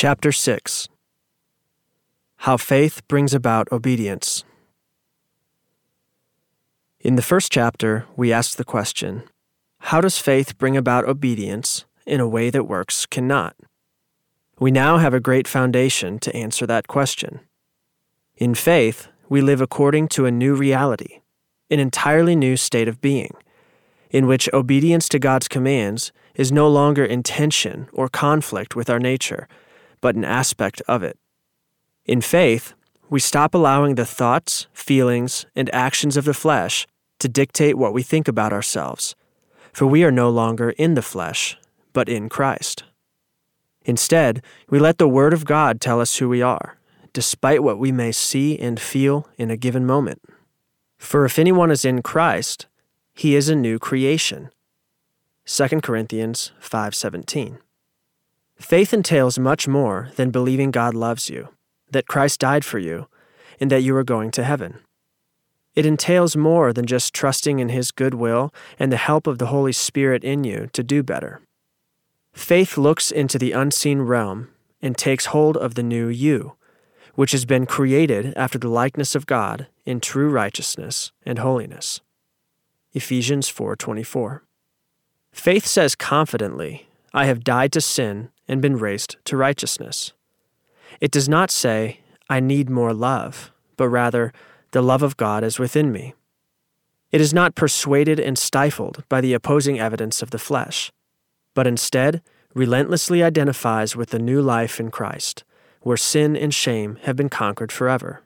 Chapter 6 How Faith Brings About Obedience. In the first chapter, we asked the question How does faith bring about obedience in a way that works cannot? We now have a great foundation to answer that question. In faith, we live according to a new reality, an entirely new state of being, in which obedience to God's commands is no longer in tension or conflict with our nature, but an aspect of it. In faith, we stop allowing the thoughts, feelings, and actions of the flesh to dictate what we think about ourselves, for we are no longer in the flesh, but in Christ. Instead, we let the Word of God tell us who we are, despite what we may see and feel in a given moment. For if anyone is in Christ, he is a new creation. 2 Corinthians 5:17. Faith entails much more than believing God loves you, that Christ died for you, and that you are going to heaven. It entails more than just trusting in his goodwill and the help of the Holy Spirit in you to do better. Faith looks into the unseen realm and takes hold of the new you, which has been created after the likeness of God in true righteousness and holiness. Ephesians 4:24. Faith says confidently, I have died to sin and been raised to righteousness. It does not say, I need more love, but rather, the love of God is within me. It is not persuaded and stifled by the opposing evidence of the flesh but instead relentlessly identifies with the new life in Christ, where sin and shame have been conquered forever.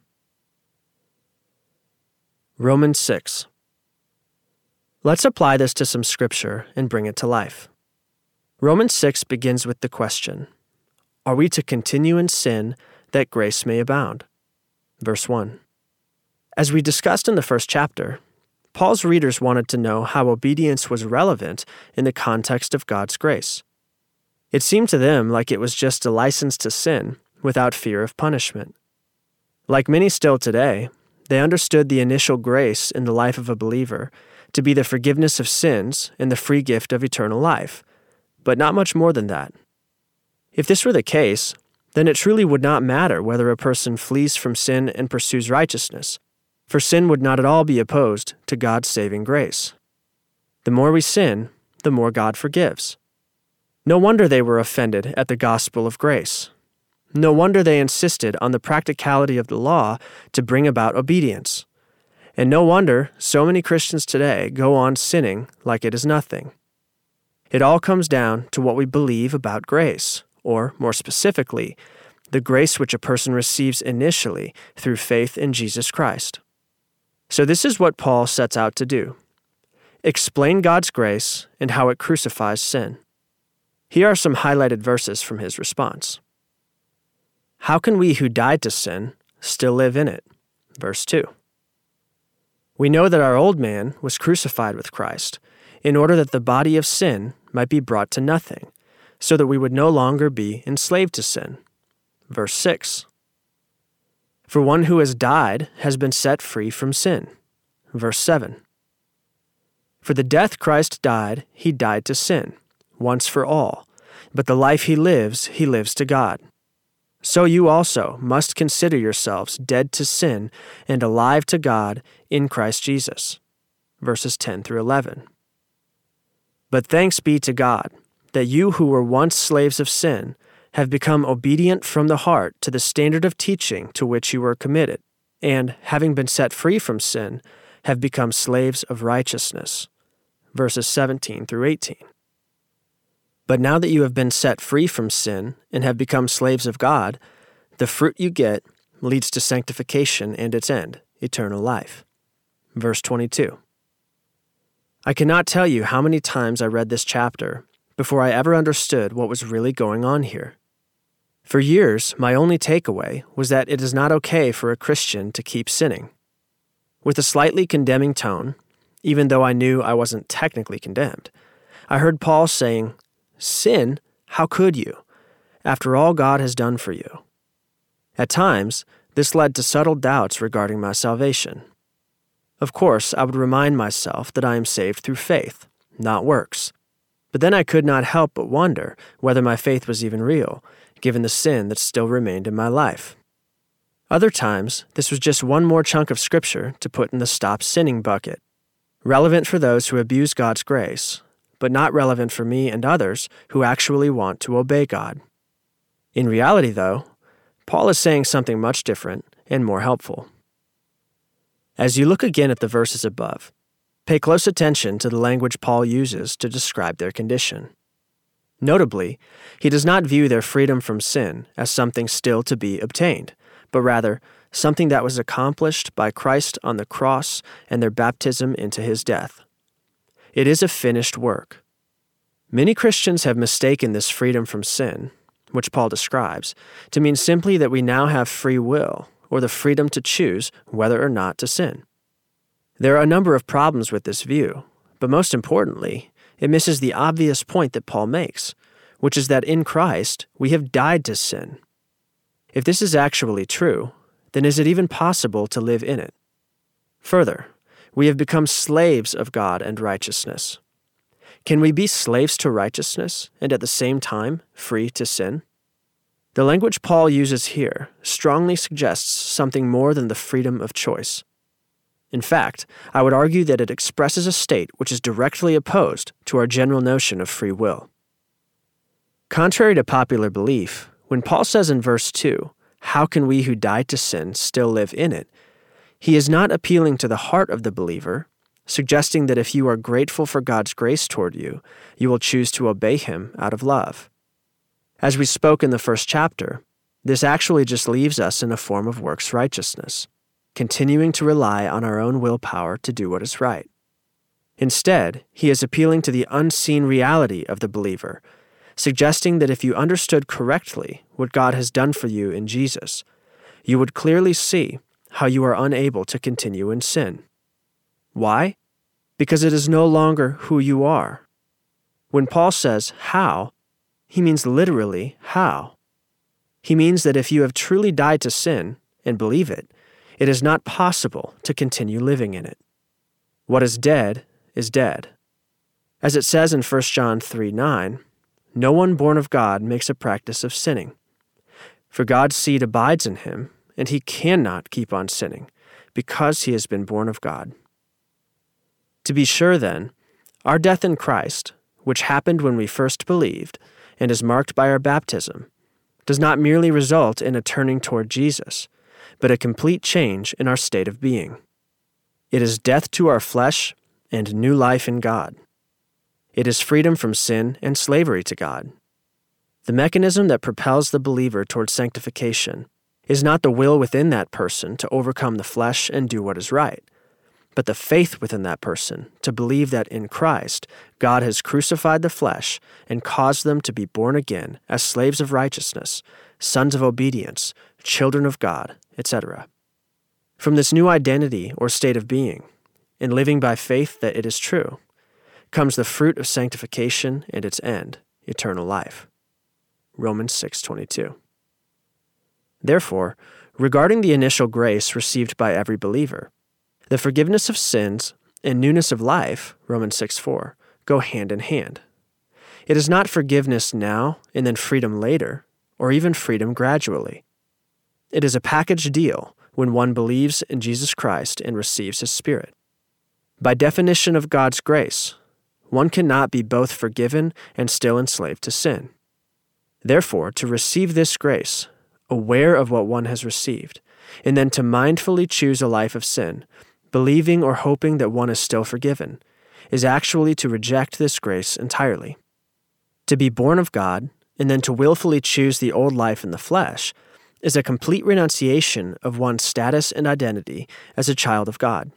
Romans 6. Let's apply this to some scripture and bring it to life. Romans 6 begins with the question Are we to continue in sin that grace may abound? Verse 1. As we discussed in the first chapter, Paul's readers wanted to know how obedience was relevant in the context of God's grace. It seemed to them like it was just a license to sin without fear of punishment. Like many still today, they understood the initial grace in the life of a believer to be the forgiveness of sins and the free gift of eternal life, but not much more than that. If this were the case, then it truly would not matter whether a person flees from sin and pursues righteousness, for sin would not at all be opposed to God's saving grace. The more we sin, the more God forgives. No wonder they were offended at the gospel of grace. No wonder they insisted on the practicality of the law to bring about obedience. And no wonder so many Christians today go on sinning like it is nothing. It all comes down to what we believe about grace, or more specifically, the grace which a person receives initially through faith in Jesus Christ. So, this is what Paul sets out to do explain God's grace and how it crucifies sin. Here are some highlighted verses from his response. How can we who died to sin still live in it? Verse 2. We know that our old man was crucified with Christ, in order that the body of sin might be brought to nothing, so that we would no longer be enslaved to sin. Verse 6. For one who has died has been set free from sin. Verse 7. For the death Christ died, he died to sin, once for all, but the life he lives, he lives to God. So you also must consider yourselves dead to sin and alive to God in Christ Jesus. Verses 10 through 11. But thanks be to God that you who were once slaves of sin have become obedient from the heart to the standard of teaching to which you were committed, and, having been set free from sin, have become slaves of righteousness. Verses 17 through 18. But now that you have been set free from sin and have become slaves of God, the fruit you get leads to sanctification and its end, eternal life. Verse 22. I cannot tell you how many times I read this chapter before I ever understood what was really going on here. For years, my only takeaway was that it is not okay for a Christian to keep sinning. With a slightly condemning tone, even though I knew I wasn't technically condemned, I heard Paul saying, Sin? How could you? After all God has done for you. At times, this led to subtle doubts regarding my salvation. Of course, I would remind myself that I am saved through faith, not works. But then I could not help but wonder whether my faith was even real given the sin that still remained in my life. Other times, this was just one more chunk of Scripture to put in the stop sinning bucket, relevant for those who abuse God's grace, but not relevant for me and others who actually want to obey God. In reality, though, Paul is saying something much different and more helpful. As you look again at the verses above, pay close attention to the language Paul uses to describe their condition. Notably, he does not view their freedom from sin as something still to be obtained, but rather something that was accomplished by Christ on the cross and their baptism into his death. It is a finished work. Many Christians have mistaken this freedom from sin, which Paul describes, to mean simply that we now have free will or the freedom to choose whether or not to sin. There are a number of problems with this view, but most importantly, it misses the obvious point that Paul makes, which is that in Christ we have died to sin. If this is actually true, then is it even possible to live in it? Further, we have become slaves of God and righteousness. Can we be slaves to righteousness and at the same time free to sin? The language Paul uses here strongly suggests something more than the freedom of choice. In fact, I would argue that it expresses a state which is directly opposed to our general notion of free will. Contrary to popular belief, when Paul says in verse 2, How can we who died to sin still live in it? he is not appealing to the heart of the believer, suggesting that if you are grateful for God's grace toward you, you will choose to obey him out of love. As we spoke in the first chapter, this actually just leaves us in a form of works righteousness, continuing to rely on our own willpower to do what is right. Instead, he is appealing to the unseen reality of the believer, suggesting that if you understood correctly what God has done for you in Jesus, you would clearly see how you are unable to continue in sin. Why? Because it is no longer who you are. When Paul says how, he means literally how. He means that if you have truly died to sin and believe it, it is not possible to continue living in it. What is dead is dead. As it says in 1 John 3 9, no one born of God makes a practice of sinning. For God's seed abides in him, and he cannot keep on sinning, because he has been born of God. To be sure, then, our death in Christ, which happened when we first believed, and is marked by our baptism, does not merely result in a turning toward Jesus, but a complete change in our state of being. It is death to our flesh and new life in God. It is freedom from sin and slavery to God. The mechanism that propels the believer toward sanctification is not the will within that person to overcome the flesh and do what is right, but the faith within that person to believe that in Christ, God has crucified the flesh and caused them to be born again as slaves of righteousness, sons of obedience, children of God, etc. From this new identity or state of being, in living by faith that it is true, comes the fruit of sanctification and its end, eternal life. Romans 6:22. Therefore, regarding the initial grace received by every believer, the forgiveness of sins and newness of life, Romans 6 4, go hand in hand. It is not forgiveness now and then freedom later, or even freedom gradually. It is a package deal when one believes in Jesus Christ and receives His Spirit. By definition of God's grace, one cannot be both forgiven and still enslaved to sin. Therefore, to receive this grace, aware of what one has received, and then to mindfully choose a life of sin, believing or hoping that one is still forgiven, is actually to reject this grace entirely. To be born of God, and then to willfully choose the old life in the flesh, is a complete renunciation of one's status and identity as a child of God.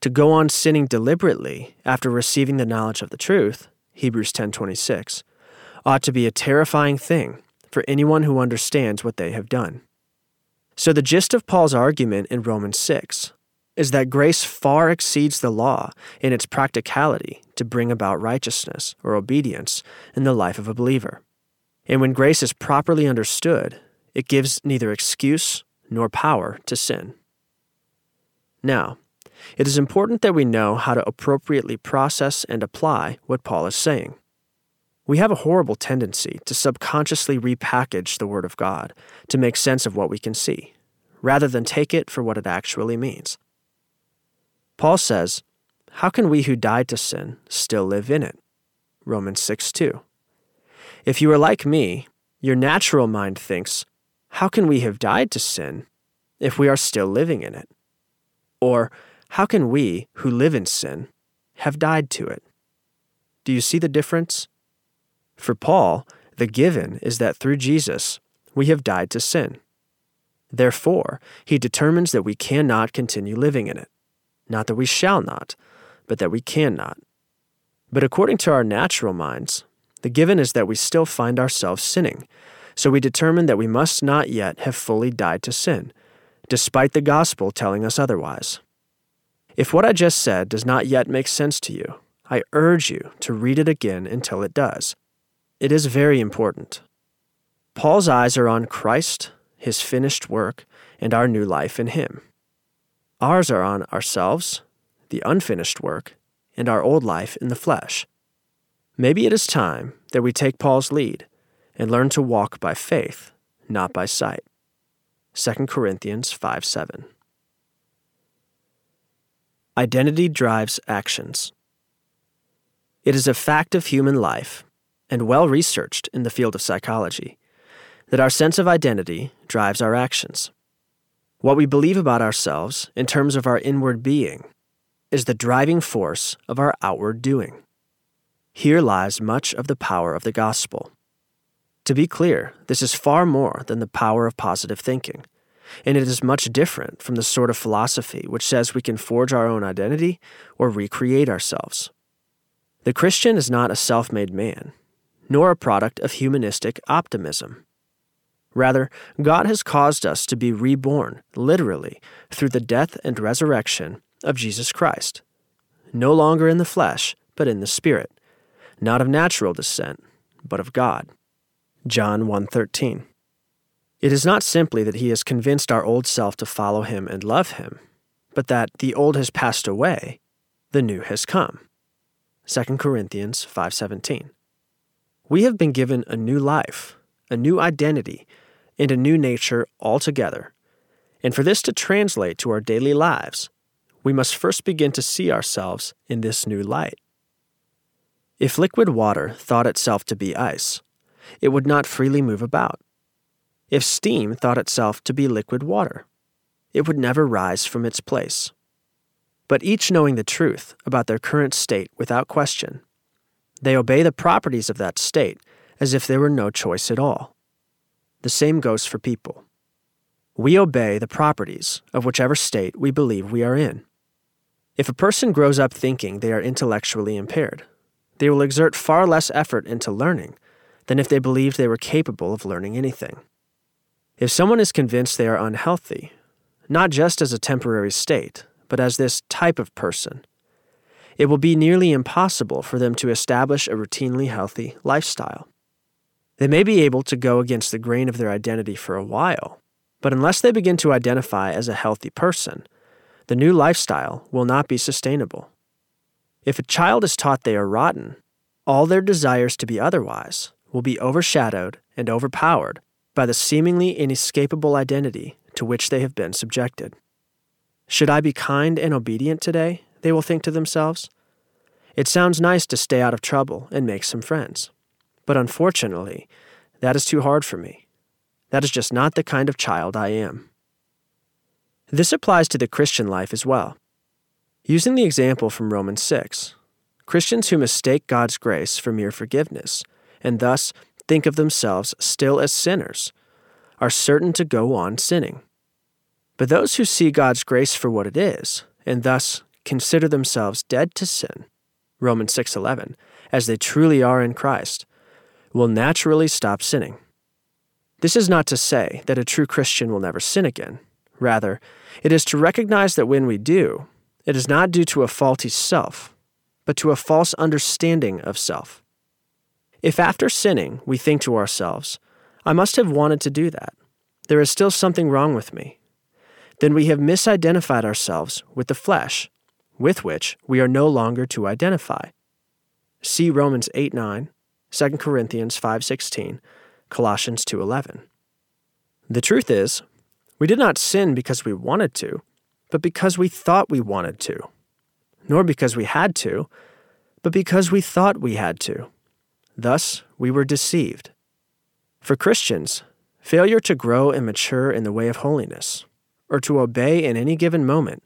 To go on sinning deliberately after receiving the knowledge of the truth, Hebrews 10:26, ought to be a terrifying thing for anyone who understands what they have done. So the gist of Paul's argument in Romans 6 is that grace far exceeds the law in its practicality to bring about righteousness or obedience in the life of a believer. And when grace is properly understood, it gives neither excuse nor power to sin. Now, it is important that we know how to appropriately process and apply what Paul is saying. We have a horrible tendency to subconsciously repackage the Word of God to make sense of what we can see, rather than take it for what it actually means. Paul says, How can we who died to sin still live in it? Romans 6 2. If you are like me, your natural mind thinks, How can we have died to sin if we are still living in it? Or, How can we who live in sin have died to it? Do you see the difference? For Paul, the given is that through Jesus, we have died to sin. Therefore, he determines that we cannot continue living in it. Not that we shall not, but that we cannot. But according to our natural minds, the given is that we still find ourselves sinning. So we determine that we must not yet have fully died to sin, despite the gospel telling us otherwise. If what I just said does not yet make sense to you, I urge you to read it again until it does. It is very important. Paul's eyes are on Christ, his finished work, and our new life in him. Ours are on ourselves, the unfinished work, and our old life in the flesh. Maybe it is time that we take Paul's lead and learn to walk by faith, not by sight. 2 Corinthians 5 7. Identity drives actions. It is a fact of human life, and well researched in the field of psychology, that our sense of identity drives our actions. What we believe about ourselves in terms of our inward being is the driving force of our outward doing. Here lies much of the power of the gospel. To be clear, this is far more than the power of positive thinking, and it is much different from the sort of philosophy which says we can forge our own identity or recreate ourselves. The Christian is not a self made man, nor a product of humanistic optimism. Rather, God has caused us to be reborn, literally, through the death and resurrection of Jesus Christ. No longer in the flesh, but in the Spirit, not of natural descent, but of God. John 1:13. It is not simply that he has convinced our old self to follow him and love him, but that the old has passed away, the new has come. 2 Corinthians 5:17. We have been given a new life, a new identity, and a new nature altogether. And for this to translate to our daily lives, we must first begin to see ourselves in this new light. If liquid water thought itself to be ice, it would not freely move about. If steam thought itself to be liquid water, it would never rise from its place but each knowing the truth about their current state without question. They obey the properties of that state as if there were no choice at all. The same goes for people. We obey the properties of whichever state we believe we are in. If a person grows up thinking they are intellectually impaired, they will exert far less effort into learning than if they believed they were capable of learning anything. If someone is convinced they are unhealthy, not just as a temporary state, but as this type of person. It will be nearly impossible for them to establish a routinely healthy lifestyle. They may be able to go against the grain of their identity for a while, but unless they begin to identify as a healthy person, the new lifestyle will not be sustainable. If a child is taught they are rotten, all their desires to be otherwise will be overshadowed and overpowered by the seemingly inescapable identity to which they have been subjected. Should I be kind and obedient today? They will think to themselves. It sounds nice to stay out of trouble and make some friends. But unfortunately, that is too hard for me. That is just not the kind of child I am. This applies to the Christian life as well. Using the example from Romans 6, Christians who mistake God's grace for mere forgiveness and thus think of themselves still as sinners are certain to go on sinning. But those who see God's grace for what it is, and thus consider themselves dead to sin, Romans 6:11, as they truly are in Christ, will naturally stop sinning. This is not to say that a true Christian will never sin again. Rather, it is to recognize that when we do, it is not due to a faulty self, but to a false understanding of self. If after sinning we think to ourselves, I must have wanted to do that, there is still something wrong with me, then we have misidentified ourselves with the flesh, with which we are no longer to identify. See Romans 8 9, 2 Corinthians 5:16, Colossians 2:11. The truth is, we did not sin because we wanted to, but because we thought we wanted to. Nor because we had to, but because we thought we had to. Thus, we were deceived. For Christians, failure to grow and mature in the way of holiness, or to obey in any given moment,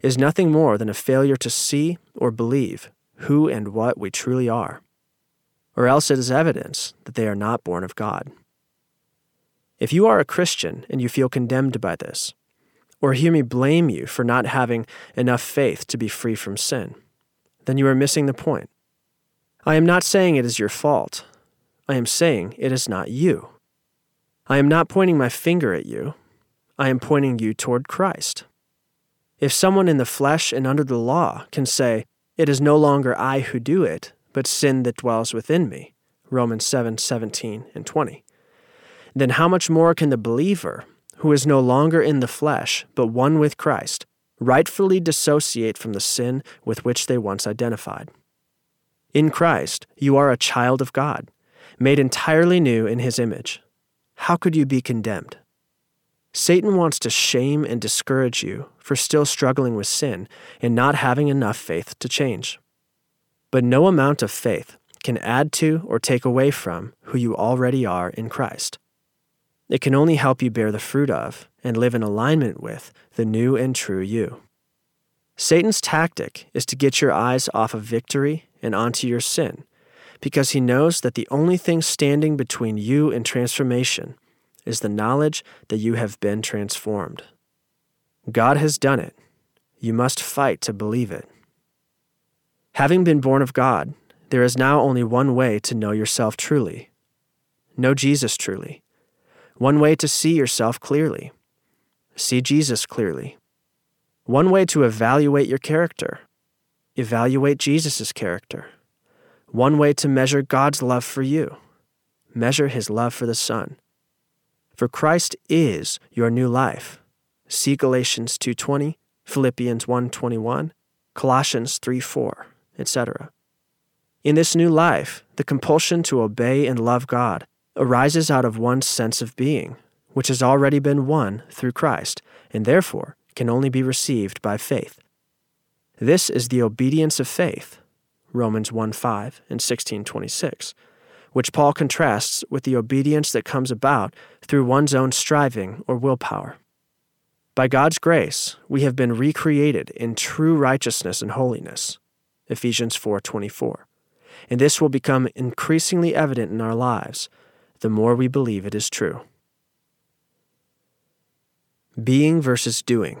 is nothing more than a failure to see or believe who and what we truly are. Or else it is evidence that they are not born of God. If you are a Christian and you feel condemned by this, or hear me blame you for not having enough faith to be free from sin, then you are missing the point. I am not saying it is your fault. I am saying it is not you. I am not pointing my finger at you. I am pointing you toward Christ. If someone in the flesh and under the law can say, It is no longer I who do it, but sin that dwells within me, Romans 7 17 and 20, then how much more can the believer, who is no longer in the flesh, but one with Christ, rightfully dissociate from the sin with which they once identified? In Christ, you are a child of God, made entirely new in his image. How could you be condemned? Satan wants to shame and discourage you for still struggling with sin and not having enough faith to change. But no amount of faith can add to or take away from who you already are in Christ. It can only help you bear the fruit of and live in alignment with the new and true you. Satan's tactic is to get your eyes off of victory and onto your sin, because he knows that the only thing standing between you and transformation is the knowledge that you have been transformed. God has done it. You must fight to believe it. Having been born of God, there is now only one way to know yourself truly. Know Jesus truly. One way to see yourself clearly. See Jesus clearly. One way to evaluate your character. Evaluate Jesus' character. One way to measure God's love for you. Measure his love for the Son. For Christ is your new life. See Galatians 2:20, Philippians 1:21, Colossians 3:4, etc. In this new life, the compulsion to obey and love God arises out of one's sense of being, which has already been won through Christ, and therefore can only be received by faith. This is the obedience of faith, Romans 1 5 and 1626, which Paul contrasts with the obedience that comes about through one's own striving or willpower. By God's grace, we have been recreated in true righteousness and holiness, Ephesians 4:24. And this will become increasingly evident in our lives the more we believe it is true. Being versus doing.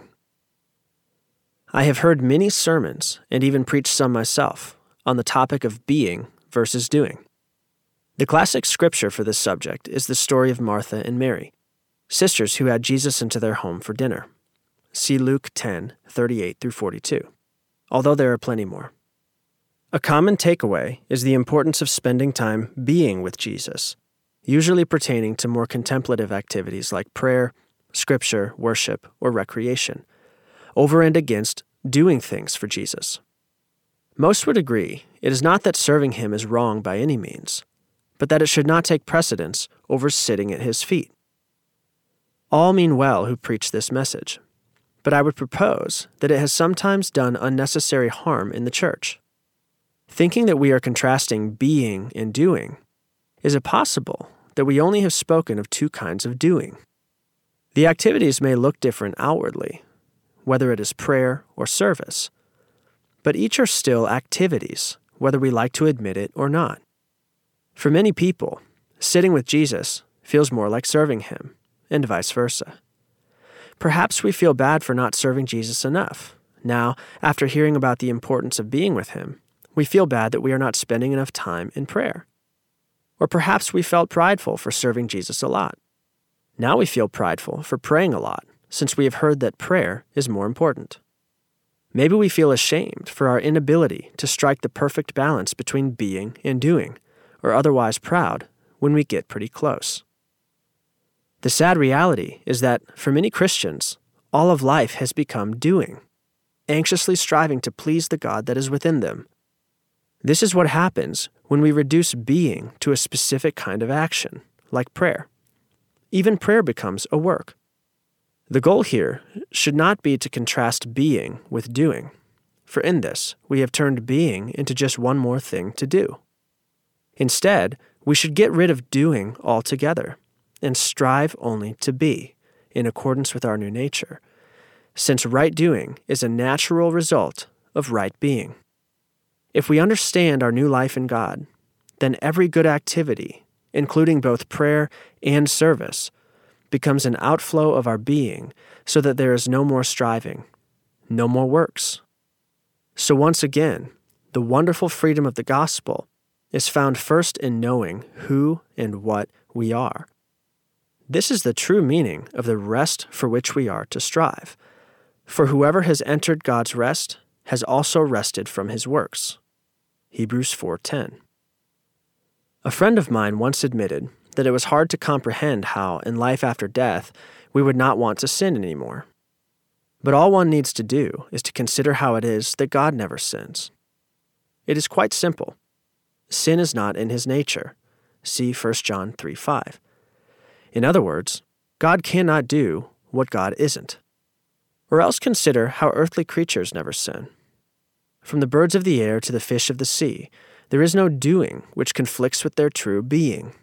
I have heard many sermons, and even preached some myself, on the topic of being versus doing. The classic scripture for this subject is the story of Martha and Mary, sisters who had Jesus into their home for dinner. See Luke 10:38 through 42, although there are plenty more. A common takeaway is the importance of spending time being with Jesus usually pertaining to more contemplative activities like prayer, scripture, worship, or recreation, over and against doing things for Jesus. Most would agree it is not that serving him is wrong by any means, but that it should not take precedence over sitting at his feet. All mean well who preach this message, but I would propose that it has sometimes done unnecessary harm in the church. Thinking that we are contrasting being and doing, is it possible that we only have spoken of two kinds of doing. The activities may look different outwardly, whether it is prayer or service, but each are still activities, whether we like to admit it or not. For many people, sitting with Jesus feels more like serving him, and vice versa. Perhaps we feel bad for not serving Jesus enough. Now, after hearing about the importance of being with him, we feel bad that we are not spending enough time in prayer. Or perhaps we felt prideful for serving Jesus a lot. Now we feel prideful for praying a lot, since we have heard that prayer is more important. Maybe we feel ashamed for our inability to strike the perfect balance between being and doing, or otherwise proud when we get pretty close. The sad reality is that, for many Christians, all of life has become doing, anxiously striving to please the God that is within them. This is what happens when we reduce being to a specific kind of action, like prayer. Even prayer becomes a work. The goal here should not be to contrast being with doing, for in this we have turned being into just one more thing to do. Instead, we should get rid of doing altogether and strive only to be, in accordance with our new nature, since right doing is a natural result of right being. If we understand our new life in God, then every good activity, including both prayer and service, becomes an outflow of our being so that there is no more striving, no more works. So, once again, the wonderful freedom of the gospel is found first in knowing who and what we are. This is the true meaning of the rest for which we are to strive. For whoever has entered God's rest has also rested from his works. Hebrews 4:10. A friend of mine once admitted that it was hard to comprehend how in life after death we would not want to sin anymore. But all one needs to do is to consider how it is that God never sins. It is quite simple. Sin is not in his nature. See 1 John 3 5. In other words, God cannot do what God isn't. Or else consider how earthly creatures never sin. From the birds of the air to the fish of the sea, there is no doing which conflicts with their true being.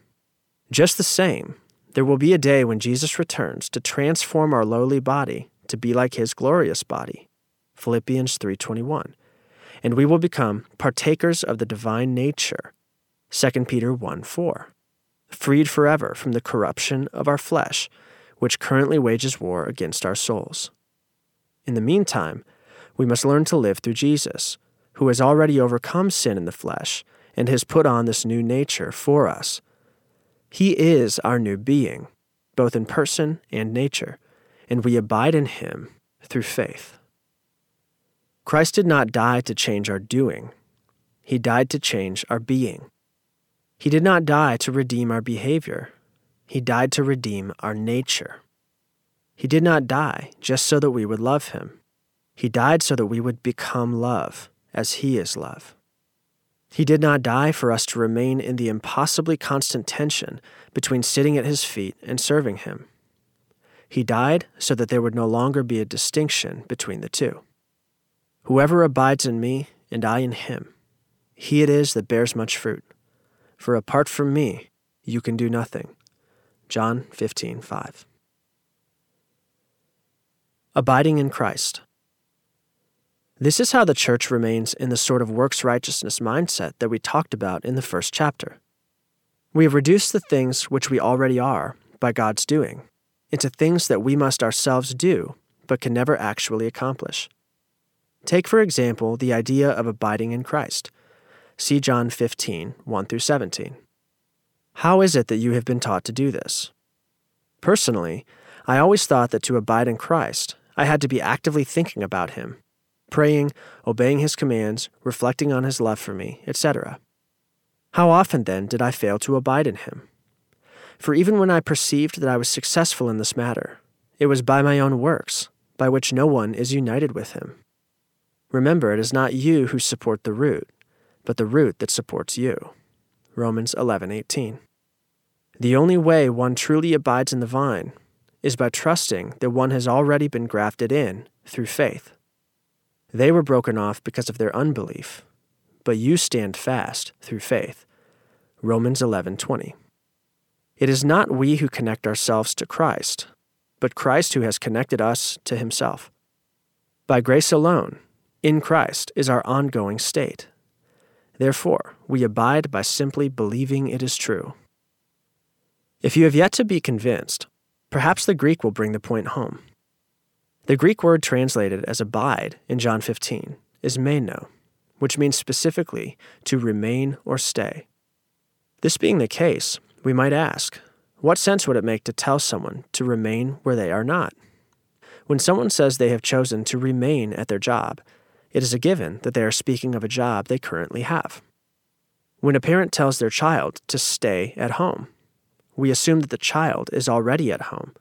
Just the same, there will be a day when Jesus returns to transform our lowly body to be like his glorious body. Philippians 3:21. And we will become partakers of the divine nature. 2 Peter 1:4 freed forever from the corruption of our flesh, which currently wages war against our souls. In the meantime, we must learn to live through Jesus, who has already overcome sin in the flesh and has put on this new nature for us. He is our new being, both in person and nature, and we abide in him through faith. Christ did not die to change our doing, he died to change our being. He did not die to redeem our behavior, He died to redeem our nature. He did not die just so that we would love Him. He died so that we would become love, as He is love. He did not die for us to remain in the impossibly constant tension between sitting at His feet and serving Him. He died so that there would no longer be a distinction between the two. Whoever abides in me and I in him, he it is that bears much fruit for apart from me, you can do nothing. John 15, 5. Abiding in Christ. This is how the church remains in the sort of works righteousness mindset that we talked about in the first chapter. We have reduced the things which we already are, by God's doing, into things that we must ourselves do, but can never actually accomplish. Take, for example, the idea of abiding in Christ. See John 15, 1 through 17. How is it that you have been taught to do this? Personally, I always thought that to abide in Christ, I had to be actively thinking about Him, praying, obeying His commands, reflecting on His love for me, etc. How often, then, did I fail to abide in Him? For even when I perceived that I was successful in this matter, it was by my own works, by which no one is united with Him. Remember, it is not you who support the root, but the root that supports you. Romans 11:18. The only way one truly abides in the vine is by trusting that one has already been grafted in through faith. They were broken off because of their unbelief, but you stand fast through faith. Romans 11:20. It is not we who connect ourselves to Christ, but Christ who has connected us to himself. By grace alone, in Christ, is our ongoing state. Therefore, we abide by simply believing it is true. If you have yet to be convinced, perhaps the Greek will bring the point home. The Greek word translated as abide in John 15 is meno, which means specifically to remain or stay. This being the case, we might ask, what sense would it make to tell someone to remain where they are not? When someone says they have chosen to remain at their job, it is a given that they are speaking of a job they currently have. When a parent tells their child to stay at home, we assume that the child is already at home,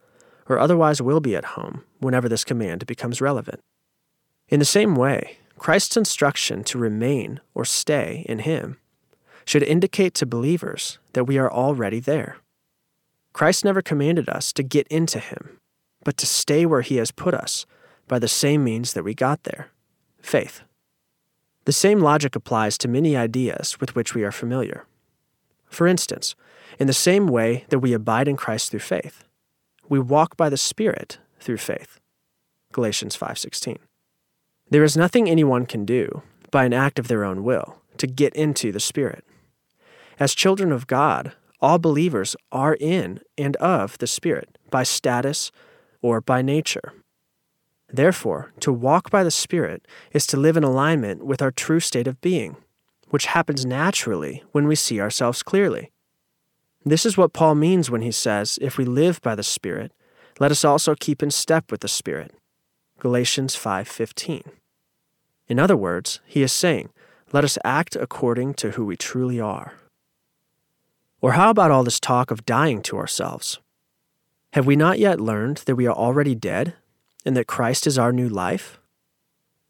or otherwise will be at home whenever this command becomes relevant. In the same way, Christ's instruction to remain or stay in Him should indicate to believers that we are already there. Christ never commanded us to get into Him, but to stay where He has put us by the same means that we got there faith. The same logic applies to many ideas with which we are familiar. For instance, in the same way that we abide in Christ through faith, we walk by the Spirit through faith. Galatians 5:16. There is nothing anyone can do by an act of their own will to get into the Spirit. As children of God, all believers are in and of the Spirit by status or by nature. Therefore, to walk by the Spirit is to live in alignment with our true state of being, which happens naturally when we see ourselves clearly. This is what Paul means when he says, If we live by the Spirit, let us also keep in step with the Spirit. Galatians 5:15. In other words, he is saying, let us act according to who we truly are. Or how about all this talk of dying to ourselves? Have we not yet learned that we are already dead and that Christ is our new life?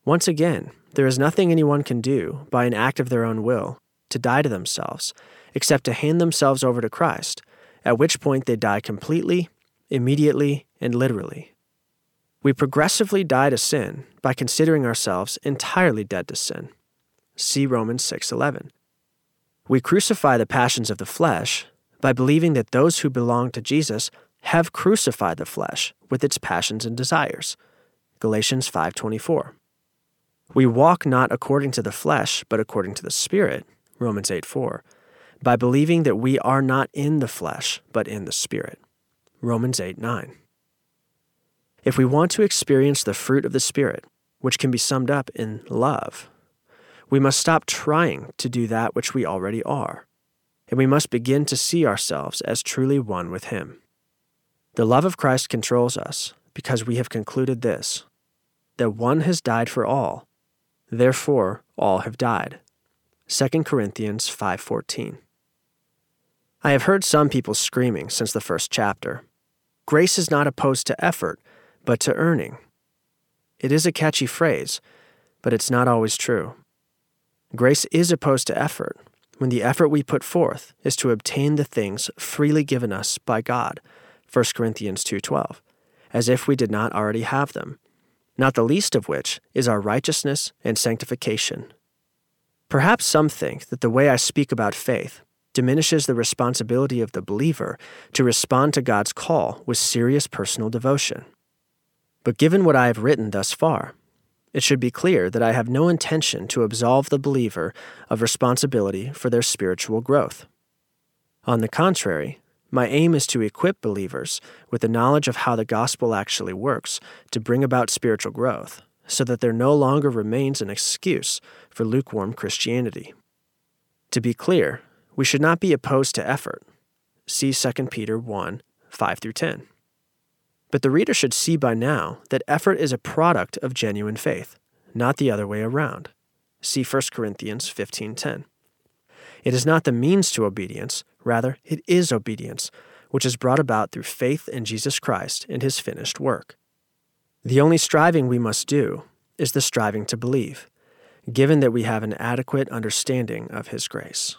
Once again, there is nothing anyone can do by an act of their own will to die to themselves except to hand themselves over to Christ, at which point they die completely, immediately, and literally. We progressively die to sin by considering ourselves entirely dead to sin. See Romans 6:11. We crucify the passions of the flesh by believing that those who belong to Jesus have crucified the flesh with its passions and desires. Galatians 5:24. We walk not according to the flesh, but according to the Spirit. Romans 8:4. By believing that we are not in the flesh, but in the Spirit. Romans 8:9. If we want to experience the fruit of the Spirit, which can be summed up in love, we must stop trying to do that which we already are, and we must begin to see ourselves as truly one with Him. The love of Christ controls us because we have concluded this that one has died for all, therefore all have died. 2 Corinthians 5:14. I have heard some people screaming since the first chapter. Grace is not opposed to effort, but to earning. It is a catchy phrase, but it's not always true. Grace is opposed to effort when the effort we put forth is to obtain the things freely given us by God, 1 Corinthians 2:12, as if we did not already have them, not the least of which is our righteousness and sanctification. Perhaps some think that the way I speak about faith diminishes the responsibility of the believer to respond to God's call with serious personal devotion. But given what I have written thus far, it should be clear that I have no intention to absolve the believer of responsibility for their spiritual growth. On the contrary, my aim is to equip believers with the knowledge of how the gospel actually works to bring about spiritual growth, so that there no longer remains an excuse for lukewarm Christianity. To be clear, we should not be opposed to effort. See 2 Peter 1 5 through 10. But the reader should see by now that effort is a product of genuine faith, not the other way around. See 1 Corinthians 15:10. It is not the means to obedience, rather it is obedience, which is brought about through faith in Jesus Christ and his finished work. The only striving we must do is the striving to believe, given that we have an adequate understanding of his grace.